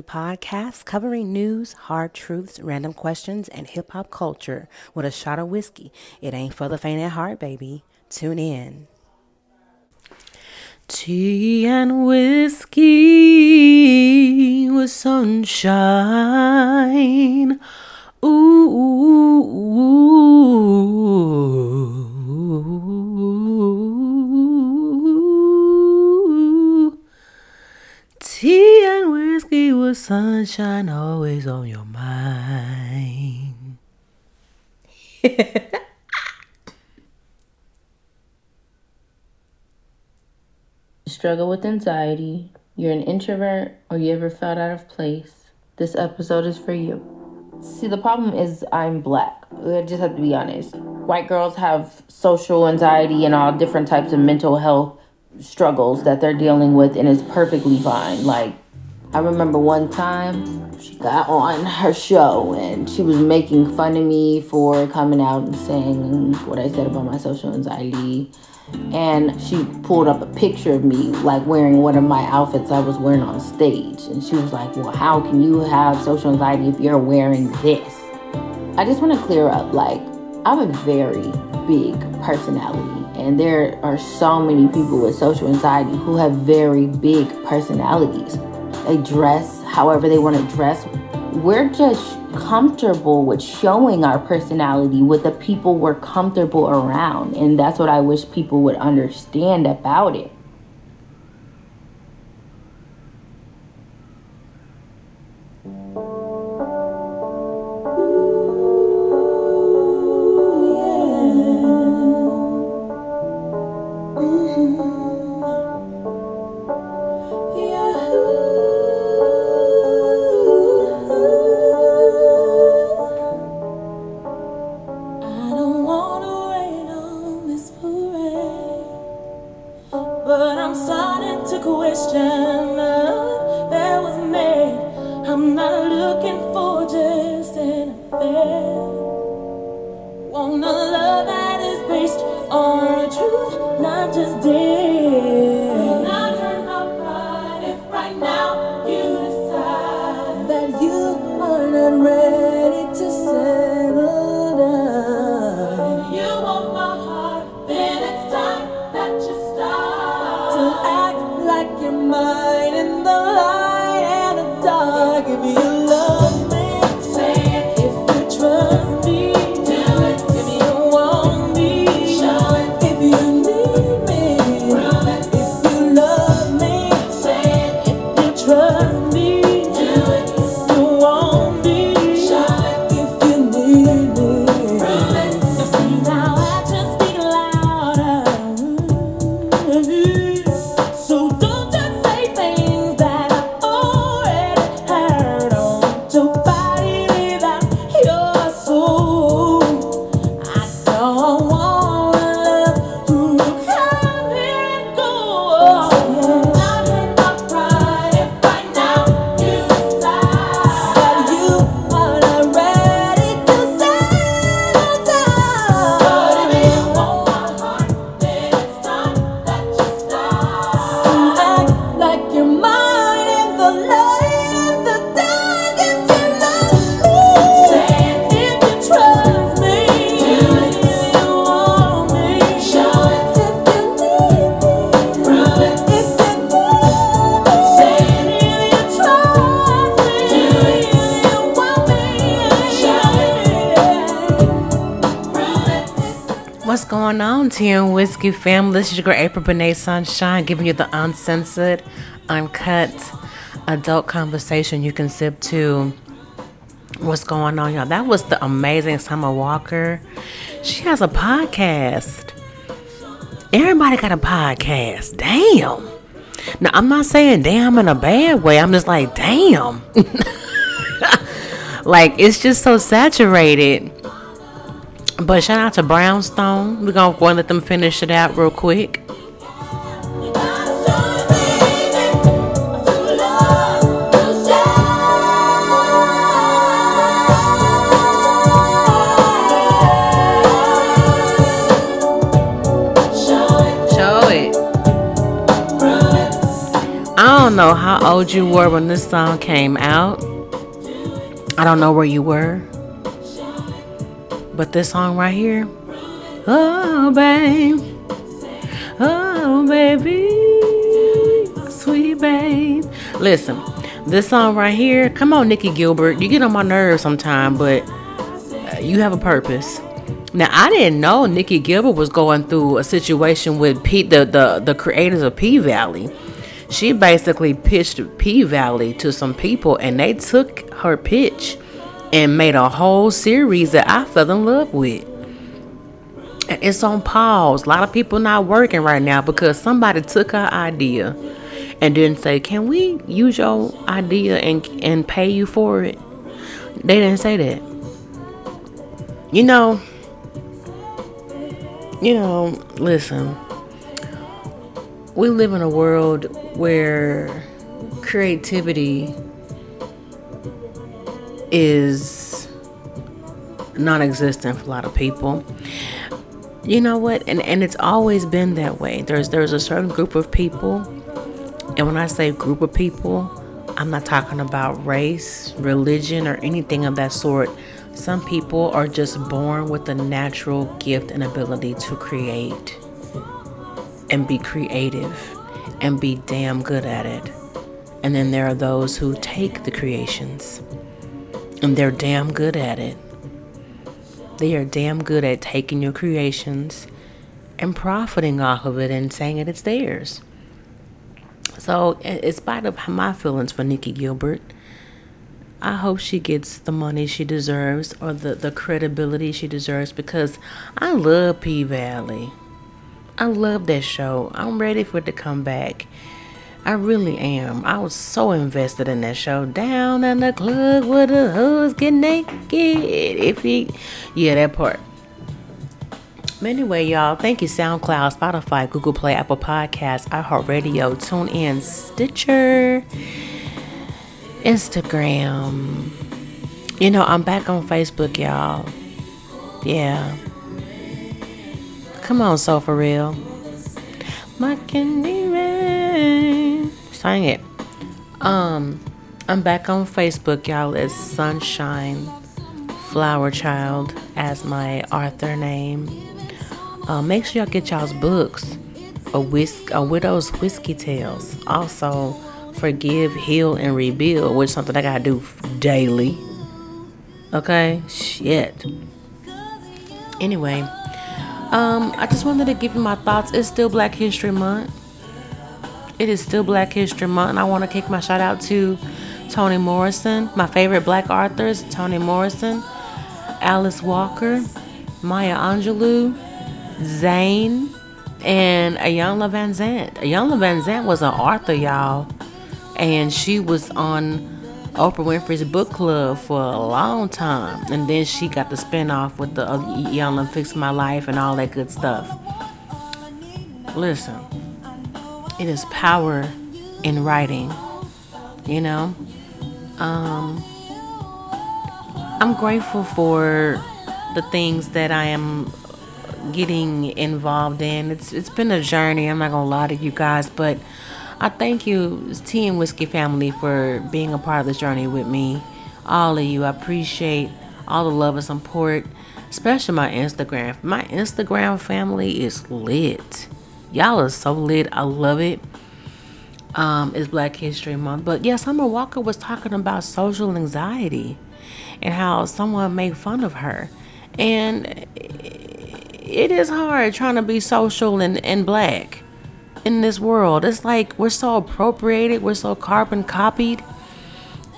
podcast covering news, hard truths, random questions, and hip hop culture with a shot of whiskey. It ain't for the faint at heart, baby. Tune in. Tea and whiskey with sunshine. Ooh. Tea sunshine always on your mind. struggle with anxiety, you're an introvert, or you ever felt out of place, this episode is for you. See, the problem is I'm black. I just have to be honest. White girls have social anxiety and all different types of mental health struggles that they're dealing with, and it's perfectly fine. Like, I remember one time she got on her show and she was making fun of me for coming out and saying what I said about my social anxiety. And she pulled up a picture of me, like wearing one of my outfits I was wearing on stage. And she was like, Well, how can you have social anxiety if you're wearing this? I just want to clear up like, I'm a very big personality and there are so many people with social anxiety who have very big personalities. They dress however they want to dress. We're just comfortable with showing our personality with the people we're comfortable around. And that's what I wish people would understand about it. Whiskey family. This is your girl April Benet Sunshine, giving you the uncensored, uncut, adult conversation you can sip to. What's going on, y'all? That was the amazing Summer Walker. She has a podcast. Everybody got a podcast. Damn. Now, I'm not saying damn in a bad way. I'm just like, damn. like, it's just so saturated but shout out to Brownstone. We're gonna go and let them finish it out real quick. I don't know how old you were when this song came out. I don't know where you were. But this song right here, oh babe, oh baby, sweet babe. Listen, this song right here, come on, Nikki Gilbert. You get on my nerves sometime, but uh, you have a purpose. Now I didn't know Nikki Gilbert was going through a situation with Pete, the the the creators of P Valley. She basically pitched P Valley to some people, and they took her pitch and made a whole series that I fell in love with. And it's on pause. A lot of people not working right now because somebody took our idea and didn't say, "Can we use your idea and and pay you for it?" They didn't say that. You know, you know, listen. We live in a world where creativity is non-existent for a lot of people. You know what? And and it's always been that way. There's there's a certain group of people, and when I say group of people, I'm not talking about race, religion, or anything of that sort. Some people are just born with a natural gift and ability to create and be creative and be damn good at it. And then there are those who take the creations and they're damn good at it. They are damn good at taking your creations and profiting off of it and saying that it's theirs. So, in spite of my feelings for Nikki Gilbert, I hope she gets the money she deserves or the, the credibility she deserves because I love P Valley. I love that show. I'm ready for it to come back. I really am. I was so invested in that show. Down in the club with the hoes get naked. If he, yeah, that part. Anyway, y'all, thank you, SoundCloud, Spotify, Google Play, Apple Podcasts, iHeartRadio, TuneIn, Stitcher, Instagram. You know, I'm back on Facebook, y'all. Yeah. Come on, so for real. My candy Sang it. Um, I'm back on Facebook, y'all. It's Sunshine Flower Child as my author name. Uh, make sure y'all get y'all's books. A whisk, a widow's whiskey tales. Also, forgive, heal, and rebuild, which is something I gotta do daily. Okay, shit. Anyway, um, I just wanted to give you my thoughts. It's still Black History Month. It is still Black History Month, and I want to kick my shout out to Toni Morrison, my favorite black authors, Toni Morrison, Alice Walker, Maya Angelou, Zane, and Iyanla Vanzant. Iyanla Vanzant was an author, y'all, and she was on Oprah Winfrey's book club for a long time, and then she got the spinoff with the Iyanla Fix My Life and all that good stuff. Listen, it is power in writing you know? Um, i'm grateful for the things that i am getting involved in. It's it's been a journey i'm not gonna lie to you guys but i thank you tea and whiskey family for being a part of this journey with me. All of you i appreciate all the love and support especially my instagram. My instagram family is lit Y'all are so lit. I love it. Um, it's Black History Month. But yeah, Summer Walker was talking about social anxiety and how someone made fun of her. And it is hard trying to be social and, and black in this world. It's like we're so appropriated, we're so carbon copied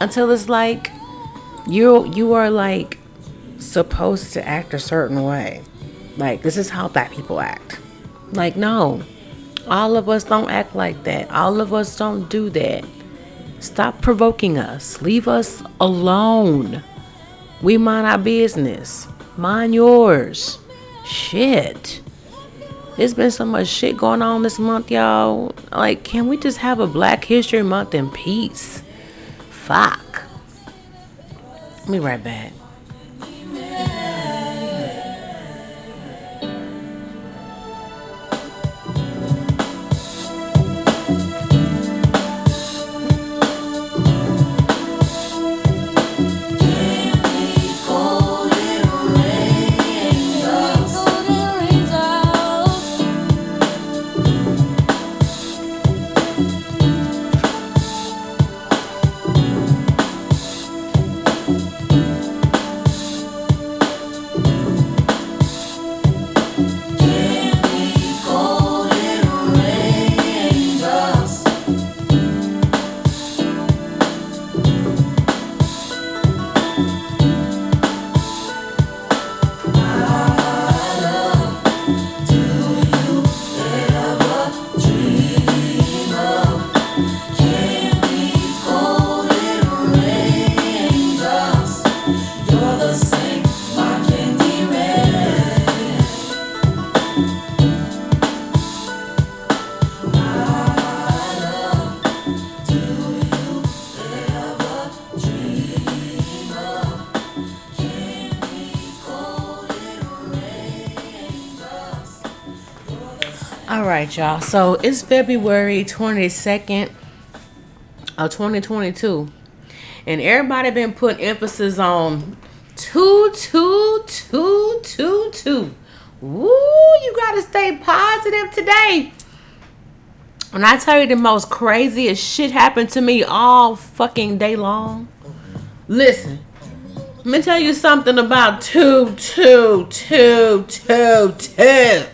until it's like you you are like supposed to act a certain way. Like this is how black people act. Like, no, all of us don't act like that. All of us don't do that. Stop provoking us. Leave us alone. We mind our business. Mind yours. Shit. There's been so much shit going on this month, y'all. Like, can we just have a Black History Month in peace? Fuck. Let me right back. Right, y'all. So it's February 22nd of 2022. And everybody been putting emphasis on two, two, two, two, two. Woo, you gotta stay positive today. When I tell you the most craziest shit happened to me all fucking day long. Listen, let me tell you something about two, two, two, two, two.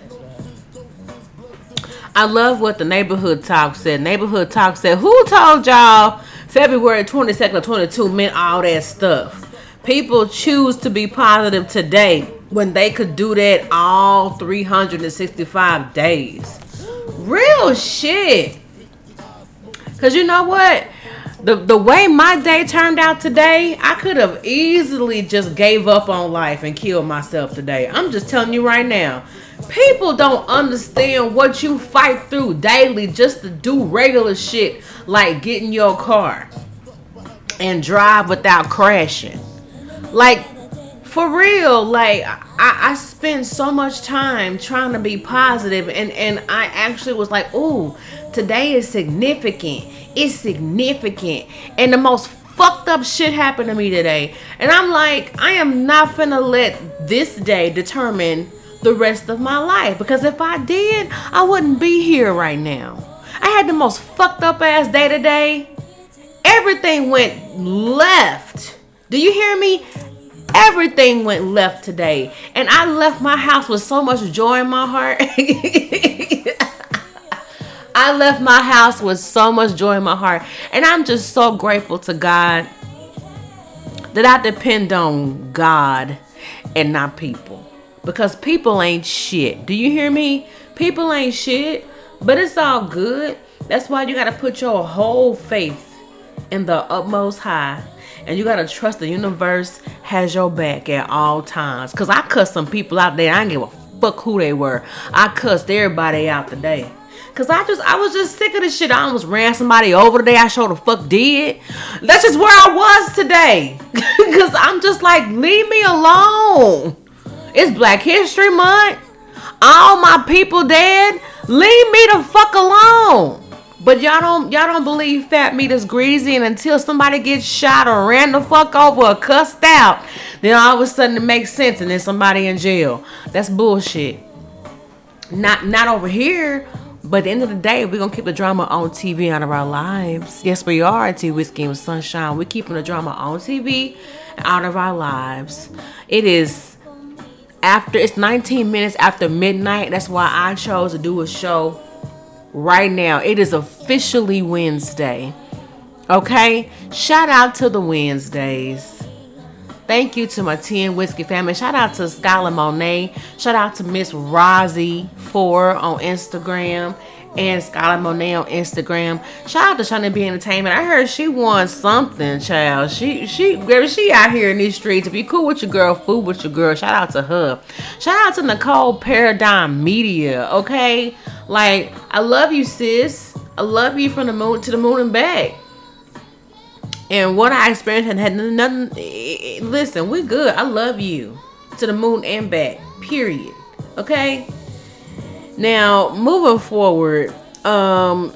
I love what the neighborhood talk said. Neighborhood talk said, "Who told y'all February 22nd or 22 meant all that stuff?" People choose to be positive today when they could do that all 365 days. Real shit. Cause you know what? The the way my day turned out today, I could have easily just gave up on life and killed myself today. I'm just telling you right now. People don't understand what you fight through daily just to do regular shit like get in your car and drive without crashing. Like for real, like I, I spend so much time trying to be positive and and I actually was like, "Ooh, today is significant. It's significant." And the most fucked up shit happened to me today. And I'm like, I am not gonna let this day determine the rest of my life because if I did, I wouldn't be here right now. I had the most fucked up ass day today. Everything went left. Do you hear me? Everything went left today. And I left my house with so much joy in my heart. I left my house with so much joy in my heart. And I'm just so grateful to God that I depend on God and not people. Because people ain't shit. Do you hear me? People ain't shit. But it's all good. That's why you got to put your whole faith in the utmost high. And you got to trust the universe has your back at all times. Because I cussed some people out there. I didn't give a fuck who they were. I cussed everybody out today. Cause I just I was just sick of this shit. I almost ran somebody over today. I sure the fuck did. That's just where I was today. Cause I'm just like, leave me alone. It's Black History Month. All my people dead. Leave me the fuck alone. But y'all don't y'all don't believe fat meat is greasy, and until somebody gets shot or ran the fuck over or cussed out, then all of a sudden it makes sense, and then somebody in jail. That's bullshit. Not not over here. But at the end of the day, we're gonna keep the drama on TV out of our lives. Yes, we are Tea Whiskey with Sunshine. We're keeping the drama on TV out of our lives. It is after it's 19 minutes after midnight. That's why I chose to do a show right now. It is officially Wednesday. Okay? Shout out to the Wednesdays. Thank you to my Tea and Whiskey family. Shout out to Skylar Monet. Shout out to Miss Rozzy4 on Instagram and Skylar Monet on Instagram. Shout out to Shawnee B Entertainment. I heard she won something, child. She she girl, she out here in these streets. If you cool with your girl, food with your girl. Shout out to her. Shout out to Nicole Paradigm Media. Okay, like I love you, sis. I love you from the moon to the moon and back. And what I experienced had, had nothing. Eh, eh, eh, listen, we good. I love you to the moon and back. Period. Okay. Now moving forward, um,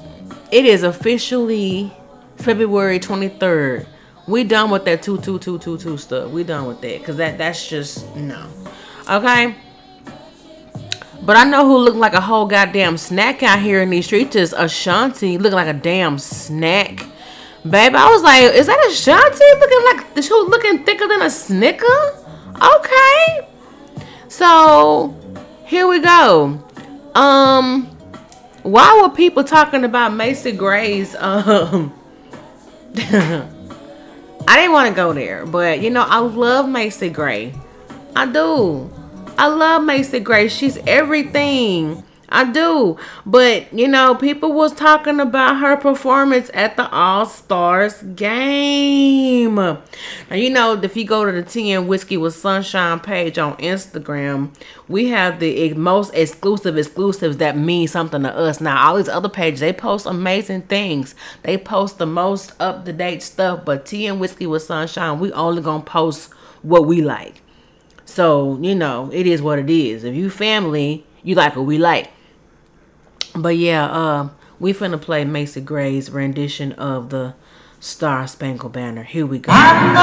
it is officially February twenty third. We done with that two two two two two stuff. We done with that because that that's just no. Okay. But I know who looked like a whole goddamn snack out here in these streets is Ashanti looking like a damn snack Babe, I was like, is that Ashanti looking like the shoe looking thicker than a snicker? Okay. So here we go. Um why were people talking about Macy Gray's um I didn't want to go there, but you know, I love Macy Gray. I do. I love Macy Gray. She's everything I do. But, you know, people was talking about her performance at the All-Stars game. Now, you know, if you go to the and Whiskey with Sunshine page on Instagram, we have the most exclusive exclusives that mean something to us. Now, all these other pages, they post amazing things. They post the most up-to-date stuff, but and Whiskey with Sunshine, we only gonna post what we like. So, you know, it is what it is. If you family, you like what we like. But yeah, uh, we finna play Macy Gray's rendition of the Star Spangled Banner. Here we go. And the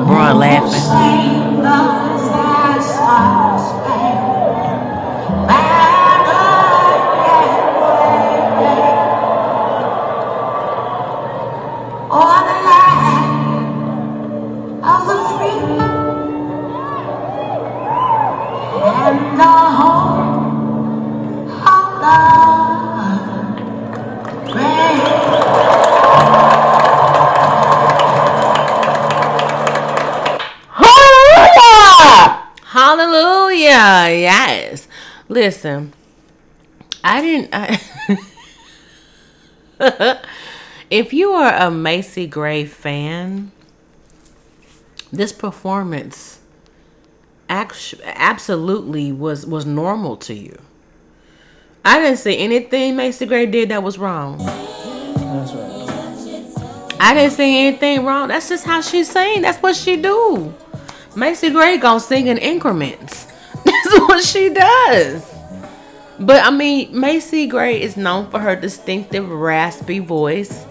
rocket's Listen, I didn't. I, if you are a Macy Gray fan, this performance actu- absolutely was was normal to you. I didn't see anything Macy Gray did that was wrong. Right. I didn't see anything wrong. That's just how she sing. That's what she do. Macy Gray gonna sing in increments. What she does. But I mean, Macy Gray is known for her distinctive raspy voice.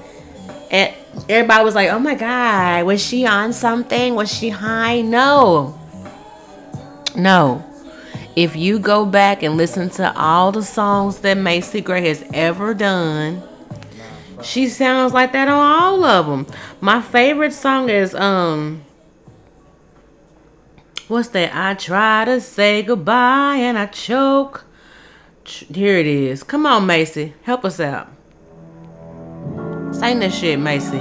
And everybody was like, oh my God, was she on something? Was she high? No. No. If you go back and listen to all the songs that Macy Gray has ever done, she sounds like that on all of them. My favorite song is um what's that? I try to say goodbye and I choke. Ch- Here it is. Come on, Macy. Help us out. Sing this shit, Macy.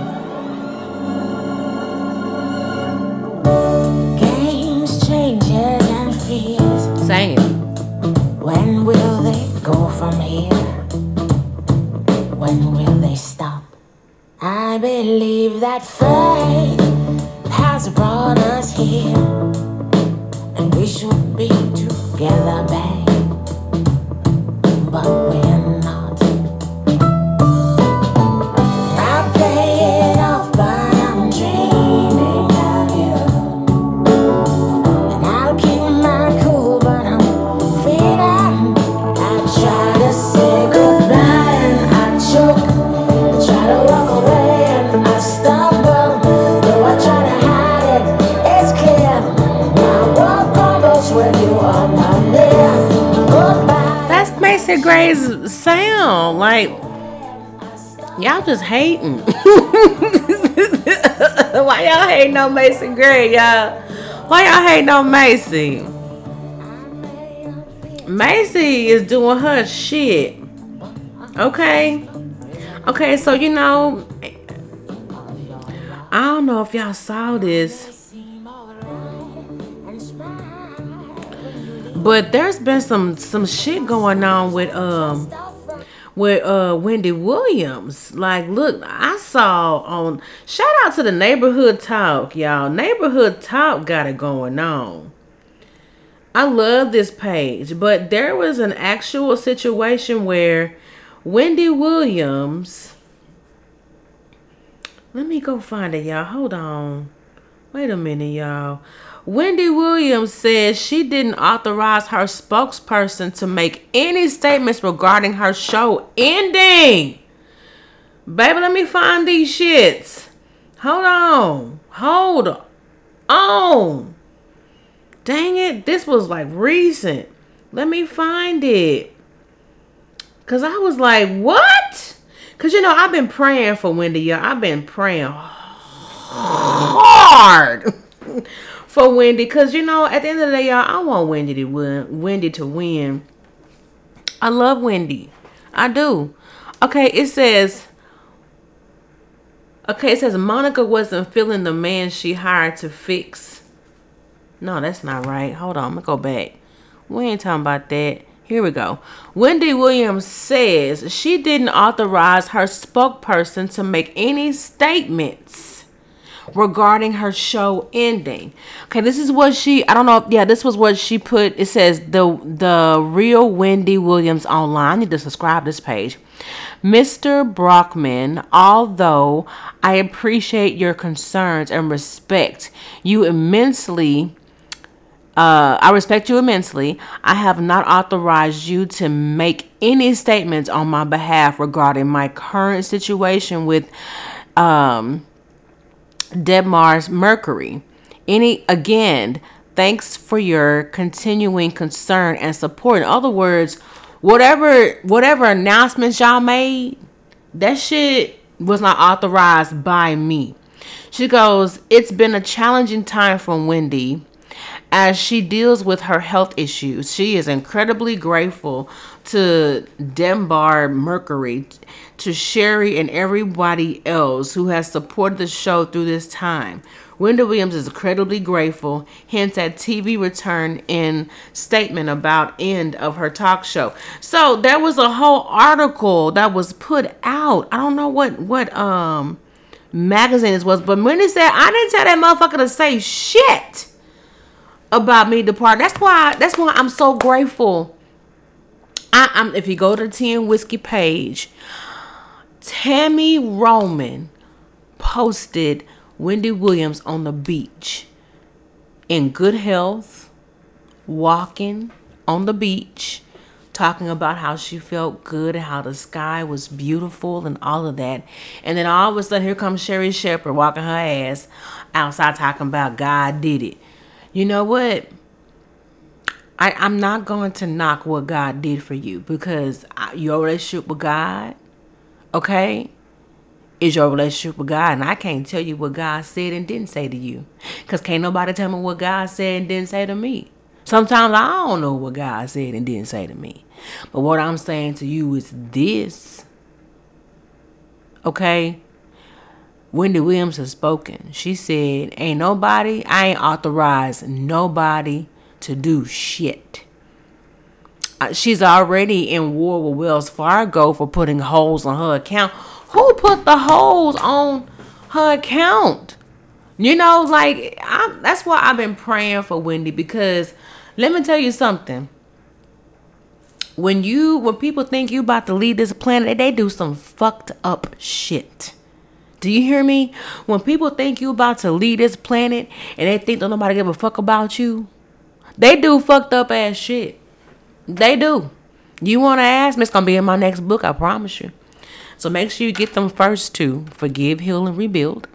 Games, changes, and fears. Sing it. When will they go from here? When will they stop? I believe that fate has brought us here, hating. Why y'all hating on Macy Gray, y'all? Why y'all hating on Macy? Macy is doing her shit. Okay? Okay, so you know, I don't know if y'all saw this, but there's been some some shit going on with um with uh Wendy Williams. Like, look, I saw on shout out to the neighborhood talk, y'all. Neighborhood talk got it going on. I love this page, but there was an actual situation where Wendy Williams. Let me go find it, y'all. Hold on. Wait a minute, y'all. Wendy Williams says she didn't authorize her spokesperson to make any statements regarding her show ending. Baby, let me find these shits. Hold on. Hold on. Dang it. This was like recent. Let me find it. Cause I was like, what? Cause you know, I've been praying for Wendy, y'all. I've been praying hard for Wendy. Cause you know, at the end of the day, y'all, I want Wendy to win. Wendy to win. I love Wendy. I do. Okay, it says. Okay, it says Monica wasn't feeling the man she hired to fix. No, that's not right. Hold on, I'm gonna go back. We ain't talking about that. Here we go. Wendy Williams says she didn't authorize her spokesperson to make any statements regarding her show ending. Okay, this is what she I don't know. Yeah, this was what she put. It says the the real Wendy Williams online. I need to subscribe this page. Mr. Brockman, although I appreciate your concerns and respect you immensely uh, I respect you immensely. I have not authorized you to make any statements on my behalf regarding my current situation with um, Debmar Mercury. Any again, thanks for your continuing concern and support. In other words, whatever whatever announcements y'all made, that shit was not authorized by me. She goes, It's been a challenging time for Wendy as she deals with her health issues. She is incredibly grateful to Debmar Mercury, to Sherri, and everybody else who has supported the show through this time. Wendy Williams is incredibly grateful, hence that TV return in statement about end of her talk show. So there was a whole article that was put out. I don't know what what um magazine this was, but when said I didn't tell that motherfucker to say shit about me departing. That's why that's why I'm so grateful. I, am if you go to the Ten Whiskey page, Tammy Roman posted Wendy Williams on the beach in good health, walking on the beach, talking about how she felt good and how the sky was beautiful and all of that. And then all of a sudden, here comes Sherri Shepherd walking her ass outside talking about God did it. You know what? I, I'm not going to knock what God did for you because your relationship with God, okay, is your relationship with God. And I can't tell you what God said and didn't say to you because can't nobody tell me what God said and didn't say to me. Sometimes I don't know what God said and didn't say to me. But what I'm saying to you is this. Okay? Wendy Williams has spoken. She said, Ain't nobody, I ain't authorized nobody to do shit. Uh, she's already in war with Wells Fargo for putting holes on her account. Who put the holes on her account? You know, like, I'm, that's why I've been praying for Wendy because let me tell you something. When you, when people think you about to leave this planet, they do some fucked up shit. Do you hear me? When people think you about to leave this planet and they think that nobody give a fuck about you, they do fucked up ass shit. They do. You want to ask me? It's to be in my next book, I promise you. So make sure you get them first two Forgive, Heal, and Rebuild.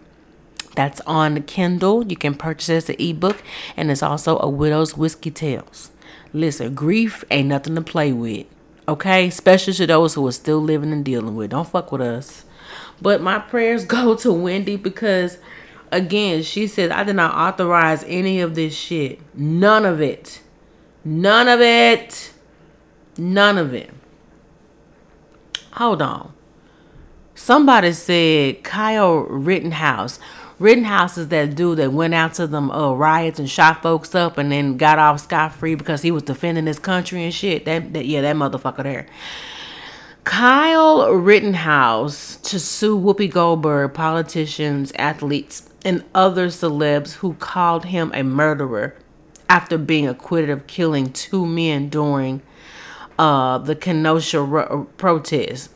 That's on Kindle. You can purchase it as an ebook. And it's also a Widow's Whiskey Tales. Listen, grief ain't nothing to play with. Okay? Especially to those who are still living and dealing with. Don't fuck with us. But my prayers go to Wendy because, again, she says, I did not authorize any of this shit. None of it. None of it. None of it. Hold on. Somebody said Kyle Rittenhouse. Rittenhouse is that dude that went out to them uh, riots and shot folks up and then got off scot free because he was defending his country and shit. That, that yeah, that motherfucker there. Kyle Rittenhouse to sue Whoopi Goldberg, politicians, athletes, and other celebs who called him a murderer after being acquitted of killing two men during uh, the Kenosha ro- protest.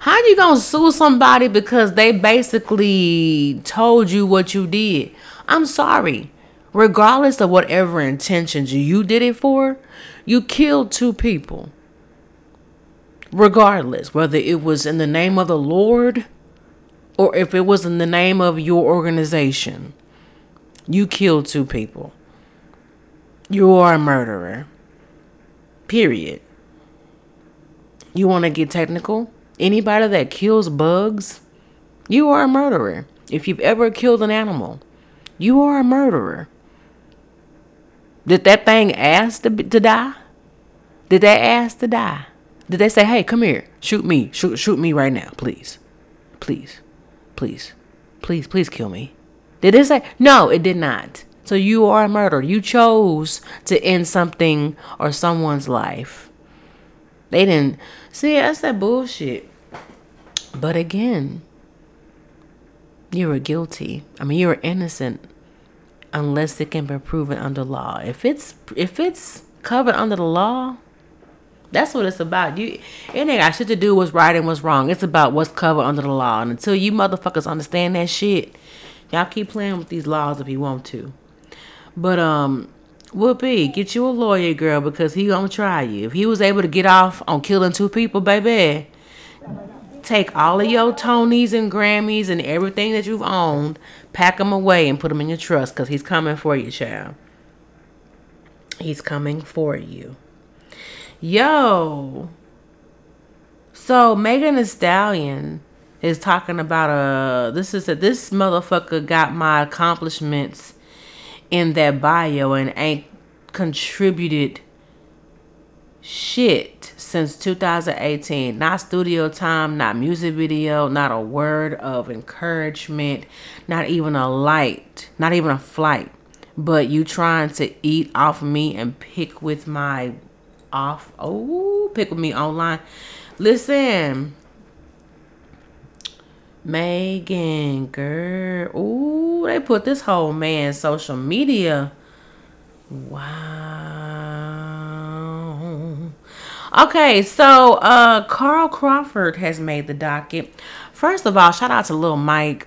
How you gonna sue somebody because they basically told you what you did? I'm sorry. Regardless of whatever intentions you did it for, you killed two people regardless whether it was in the name of the Lord or if it was in the name of your organization. You killed two people. You are a murderer. Period. You want to get technical? Anybody that kills bugs, you are a murderer. If you've ever killed an animal, you are a murderer. Did that thing ask to, to die? Did that ask to die? Did they say, "Hey, come here, shoot me, shoot, shoot me right now, please, please, please, please, please kill me"? Did it say? No, it did not. So you are a murderer. You chose to end something or someone's life. They didn't see. That's that bullshit. But again, you were guilty. I mean, you were innocent unless it can be proven under law. If it's if it's covered under the law, that's what it's about. You it ain't got shit to do what's right and what's wrong. It's about what's covered under the law. And until you motherfuckers understand that shit, y'all keep playing with these laws if you want to. But um Whoopi, get you a lawyer, girl, because he gonna try you. If he was able to get off on killing two people, baby, take all of your Tonys and Grammys and everything that you've owned, pack them away and put them in your trust, because he's coming for you, child. He's coming for you. Yo. So Megan Thee Stallion is talking about uh this is that this motherfucker got my accomplishments in that bio and ain't contributed shit since 2018. Not studio time, not music video, not a word of encouragement, not even a light, not even a flight. But you trying to eat off me and pick with my off oh pick with me online. Listen. Megan, girl. Ooh, they put this whole man social media. Wow. Okay, so uh Carl Crawford has made the docket. First of all, shout out to Lil Mike.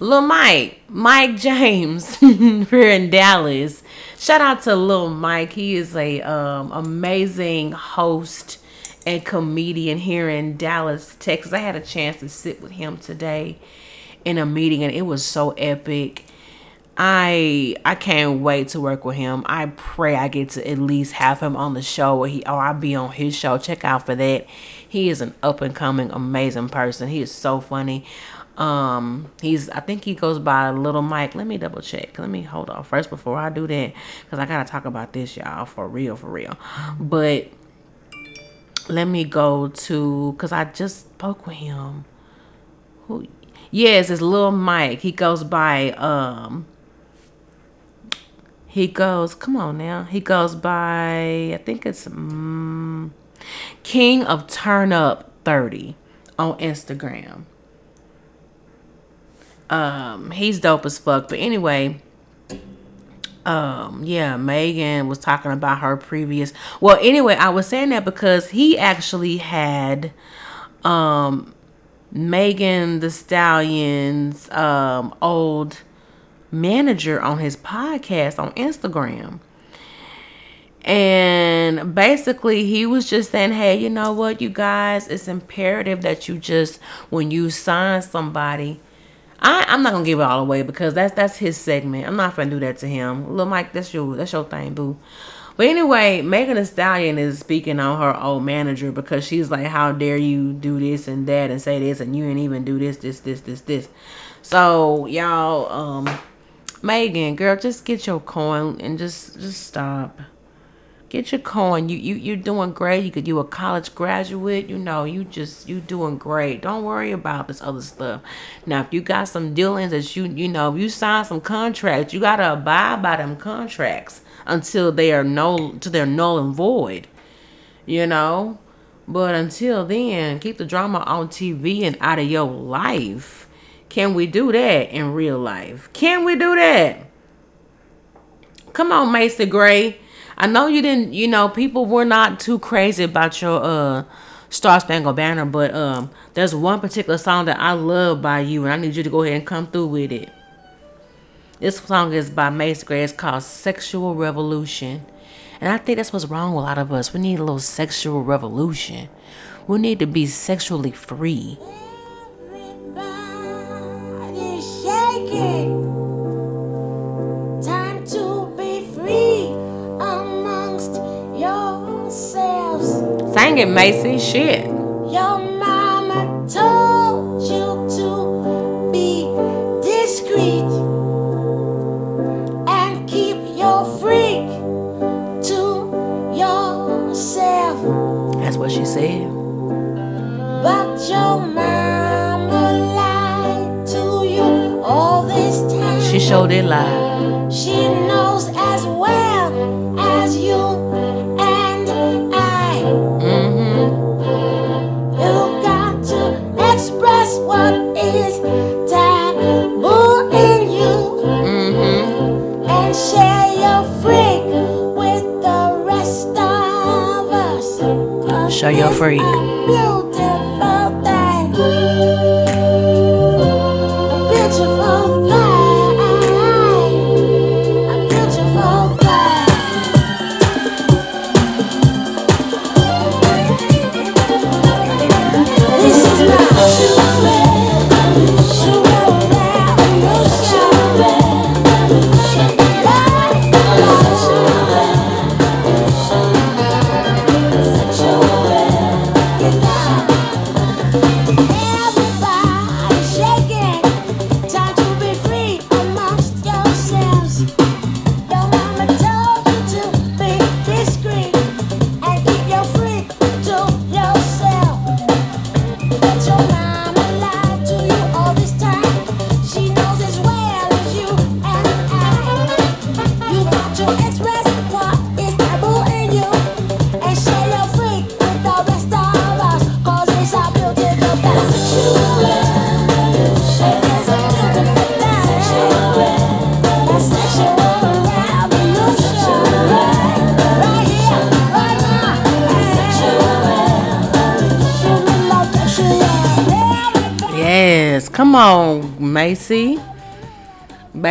Lil Mike, Mike James here in Dallas. Shout out to Lil Mike. He is a um, amazing host and comedian here in Dallas, Texas. I had a chance to sit with him today in a meeting and it was so epic. I I can't wait to work with him. I pray I get to at least have him on the show or he or I'll be on his show. Check out for that. He is an up and coming amazing person. He is so funny. Um, he's I think he goes by Little Mike. Let me double check. Let me hold on first before I do that because I gotta talk about this, y'all, for real, for real. But let me go to because I just spoke with him. Who? Yes, it's Little Mike. He goes by um. He goes. Come on now. He goes by. I think it's um, King of Turn Up Thirty on Instagram. Um, he's dope as fuck. But anyway, um, yeah, Megan was talking about her previous. Well, anyway, I was saying that because he actually had, um, Megan Thee Stallion's um old manager on his podcast on Instagram. And basically, he was just saying, Hey, you know what, you guys, it's imperative that you just, when you sign somebody, I, I'm not gonna give it all away because that's that's his segment. I'm not gonna do that to him. Little Mike, that's your that's your thing, boo. But anyway, Megan Thee Stallion is speaking on her old manager because she's like, How dare you do this and that and say this and you ain't even do this, this, this, this, this. So y'all, um, Megan, girl, just get your coin and just just stop. Get your coin. You you you're doing great. You could you a college graduate. You know you just you doing great. Don't worry about this other stuff. Now if you got some dealings that you you know you sign some contracts, you gotta abide by them contracts until they are null to they're null and void. You know, but until then, keep the drama on TV and out of your life. Can we do that in real life? Can we do that? Come on, Macy Gray. I know you didn't, you know, people were not too crazy about your uh Star Spangled Banner, but um there's one particular song that I love by you and I need you to go ahead and come through with it. This song is by Mace Gray. It's called Sexual Revolution. And I think that's what's wrong with a lot of us. We need a little sexual revolution. We need to be sexually free. Everybody shake yourselves. Sing it, Macy. Shit. Your mama told you to be discreet and keep your freak to yourself. That's what she said. But your mama lied to you all this time. She showed it live. She knows as well as you show your freak. freak.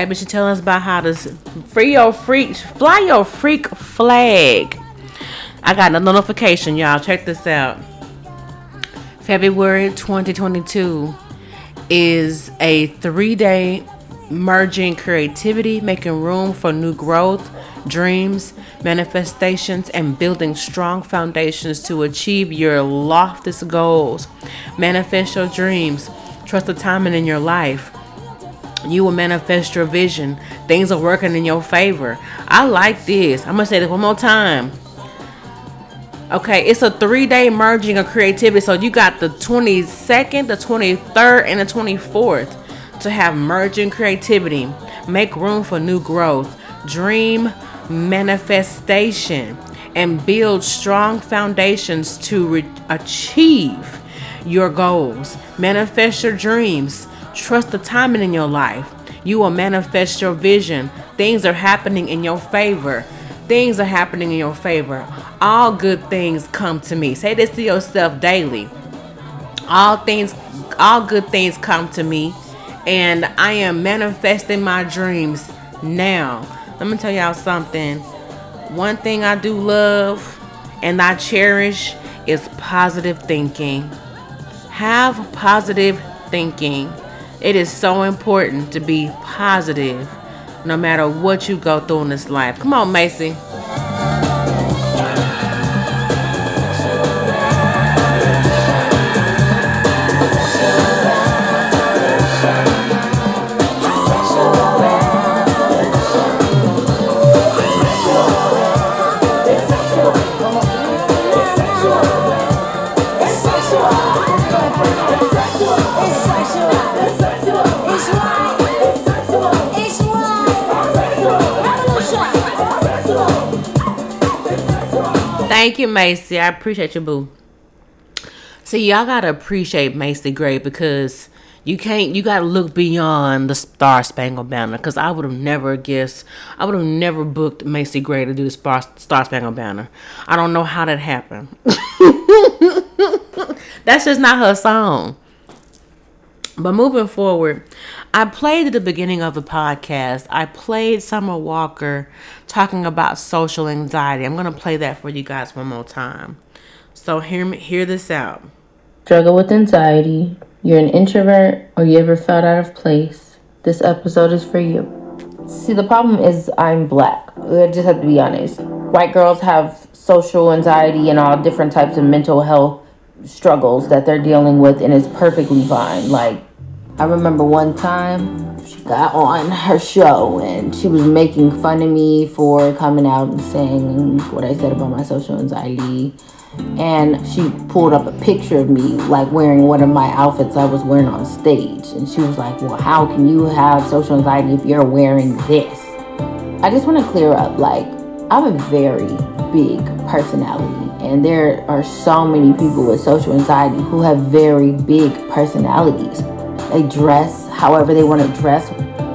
Baby, she telling us about how to free your freak, fly your freak flag. I got a notification, y'all. Check this out. February 2022 is a three day merging creativity, making room for new growth, dreams, manifestations, and building strong foundations to achieve your loftiest goals. Manifest your dreams. Trust the timing in your life. You will manifest your vision. Things are working in your favor. I like this. I'm to say this one more time. Okay, it's a three day merging of creativity. So you got the 22nd, the 23rd, and the 24th to have merging creativity. Make room for new growth, dream manifestation, and build strong foundations to re- achieve your goals. Manifest your dreams. Trust the timing in your life. You will manifest your vision. Things are happening in your favor. Things are happening in your favor. All good things come to me. Say this to yourself daily. All things all good things come to me and I am manifesting my dreams now. Let me tell y'all something. One thing I do love and I cherish is positive thinking. Have positive thinking. It is so important to be positive no matter what you go through in this life. Come on, Macy. Thank you, Macy. I appreciate you, boo. See, y'all gotta appreciate Macy Gray because you can't. You gotta look beyond the Star Spangled Banner. Because I would have never guessed. I would have never booked Macy Gray to do the Star, Star Spangled Banner. I don't know how that happened. That's just not her song. But moving forward, I played at the beginning of the podcast, I played Summer Walker talking about social anxiety. I'm going to play that for you guys one more time. So hear hear this out. Struggle with anxiety, you're an introvert, or you ever felt out of place, this episode is for you. See, the problem is I'm black. I just have to be honest. White girls have social anxiety and all different types of mental health struggles that they're dealing with, and it's perfectly fine. Like, I remember one time she got on her show and she was making fun of me for coming out and saying what I said about my social anxiety. And she pulled up a picture of me, like wearing one of my outfits I was wearing on stage. And she was like, Well, how can you have social anxiety if you're wearing this? I just want to clear up, like, I'm a very big personality, and there are so many people with social anxiety who have very big personalities they dress however they want to dress.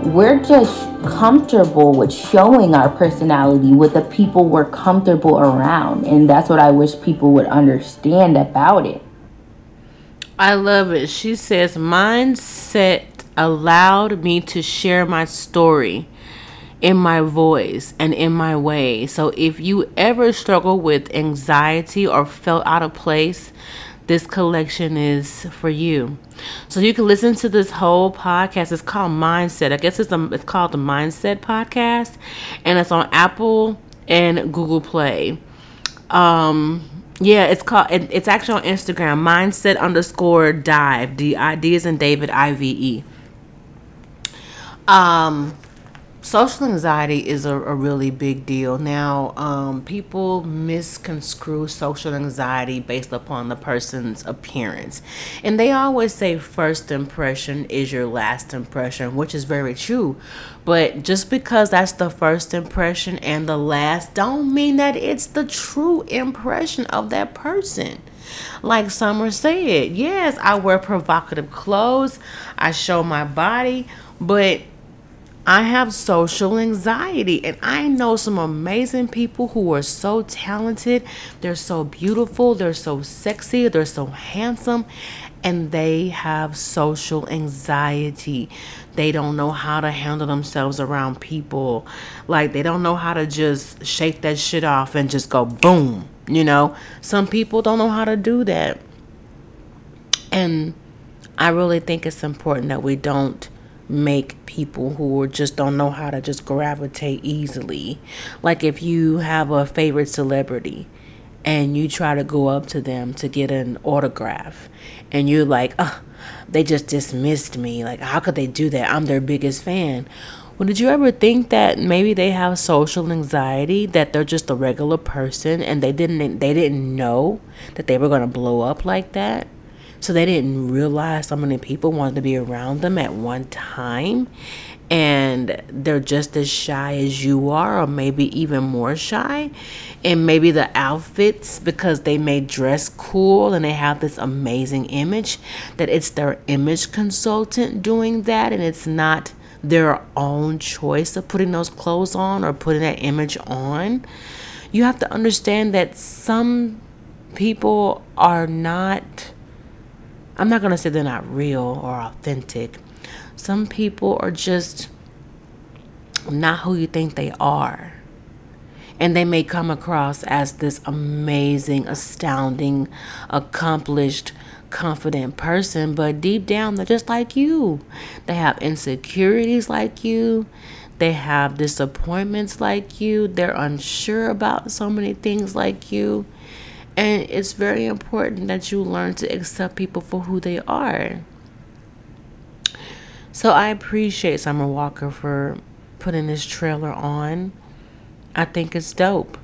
We're just comfortable with showing our personality with the people we're comfortable around. And that's what I wish people would understand about it. I love it. She says, Mindset allowed me to share my story in my voice and in my way. So if you ever struggle with anxiety or felt out of place, this collection is for you. So you can listen to this whole podcast. It's called Mindset. I guess it's a, it's called the Mindset Podcast, and it's on Apple and Google Play. Um, yeah, it's called. It, it's actually on Instagram. Mindset underscore dive. D I D is in David I V E. Um, social anxiety is a, a, really big deal. Now, um, people misconstrue social anxiety based upon the person's appearance. And they always say first impression is your last impression, which is very true. But just because that's the first impression and the last, don't mean that it's the true impression of that person. Like Summer said, yes, I wear provocative clothes, I show my body, but I have social anxiety, and I know some amazing people who are so talented. They're so beautiful, they're so sexy, they're so handsome, and they have social anxiety. They don't know how to handle themselves around people. Like, they don't know how to just shake that shit off and just go boom. You know, some people don't know how to do that. And I really think it's important that we don't make people who just don't know how to just gravitate easily. Like if you have a favorite celebrity and you try to go up to them to get an autograph and you're like, oh, they just dismissed me. Like, how could they do that? I'm their biggest fan. Well, did you ever think that maybe they have social anxiety, that they're just a regular person and they didn't they didn't know that they were going to blow up like that? So they didn't realize so many people wanted to be around them at one time. And they're just as shy as you are, or maybe even more shy. And maybe the outfits, because they may dress cool and they have this amazing image, that it's their image consultant doing that, and it's not their own choice of putting those clothes on or putting that image on. You have to understand that some people are not I'm not going to say they're not real or authentic. Some people are just not who you think they are. And they may come across as this amazing, astounding, accomplished, confident person, but deep down, they're just like you. They have insecurities like you. They have disappointments like you. They're unsure about so many things like you. And it's very important that you learn to accept people for who they are. So I appreciate Summer Walker for putting this trailer on. I think it's dope.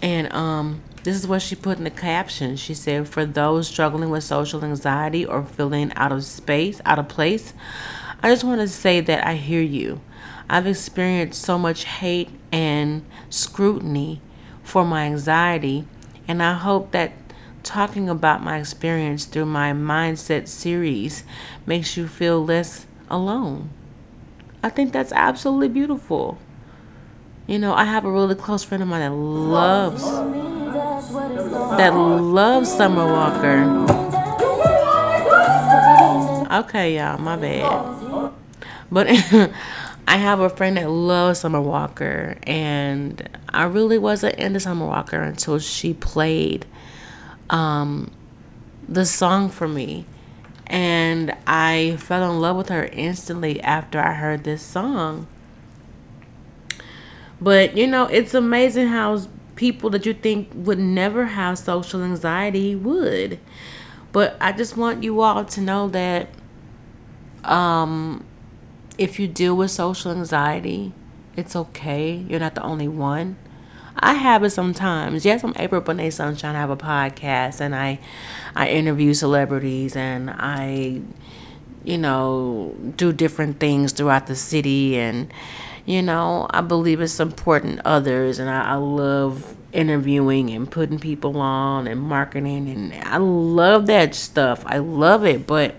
And um this is what she put in the caption. She said, For those struggling with social anxiety or feeling out of space, out of place, I just want to say that I hear you. I've experienced so much hate and scrutiny for my anxiety and I hope that talking about my experience through my mindset series makes you feel less alone. I think that's absolutely beautiful. You know, I have a really close friend of mine that loves that loves Summer Walker. Okay, y'all, my bad. But I have a friend that loves Summer Walker, and I really wasn't into Summer Walker until she played um, the song for me. And I fell in love with her instantly after I heard this song. But you know, it's amazing how people that you think would never have social anxiety would. But I just want you all to know that um if you deal with social anxiety, it's okay. You're not the only one. I have it sometimes. Yes, I'm April Bonet Sunshine. I have a podcast and I I interview celebrities and I you know do different things throughout the city and you know I believe it's important others and I, I love interviewing and putting people on and marketing and I love that stuff. I love it, but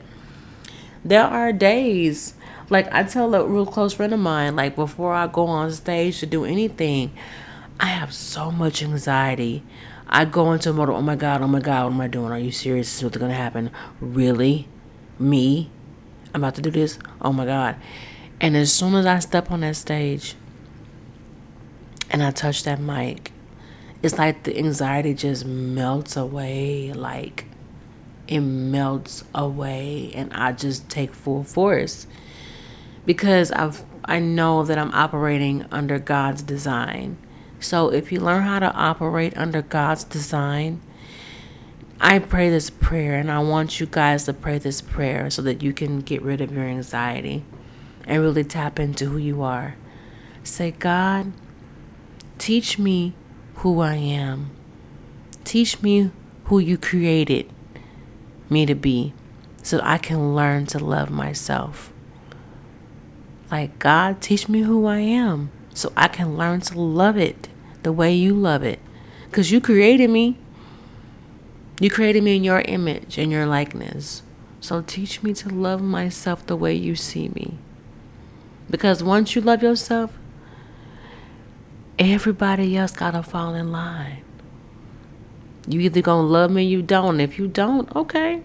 there are days like I tell a real close friend of mine, like before I go on stage to do anything, I have so much anxiety. I go into a mode, oh my god, oh my god, what am I doing? Are you serious? Is what's gonna happen? Really? Me? I'm about to do this? Oh my god. And as soon as I step on that stage and I touch that mic, it's like the anxiety just melts away. Like it melts away and I just take full force because I've I know that I'm operating under God's design. So if you learn how to operate under God's design, I pray this prayer and I want you guys to pray this prayer so that you can get rid of your anxiety and really tap into who you are. Say, God, teach me who I am. Teach me who you created me to be so I can learn to love myself. Like, God, teach me who I am so I can learn to love it the way you love it. Because you created me. You created me in your image and your likeness. So teach me to love myself the way you see me. Because once you love yourself, everybody else gotta fall in line. You either gonna love me, or you don't. If you don't, okay.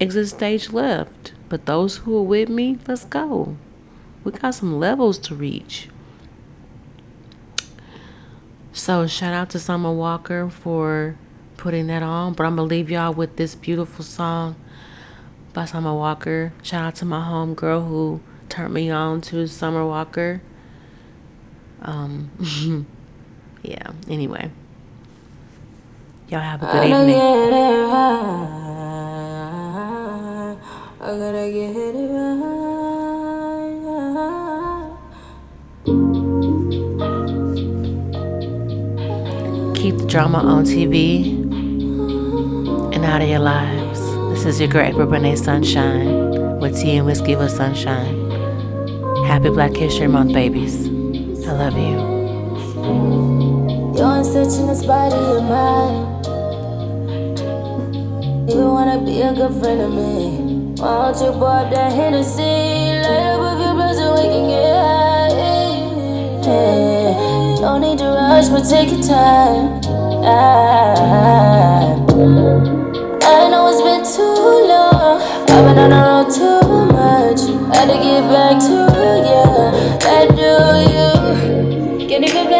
Exit stage left. But those who are with me, let's go. We got some levels to reach. So shout out to Summer Walker for putting that on. But I'm gonna leave y'all with this beautiful song by Summer Walker. Shout out to my home girl who turned me on to Summer Walker. Um, yeah. Anyway, y'all have a good evening. I gotta get it right. Keep the drama on TV and out of your lives. This is your girl April Renee Sunshine with tea and whiskey with sunshine. Happy Black History Month, babies. I love you. You're searching this body of mine. You wanna be a good friend of me. Why don't you pour that Hennessy? Light up a few blunts and we can get high. Yeah. Don't need to rush, but take your time. I, I know it's been too long. I've been on the road too much. Had to get back to you. That do you. Can't even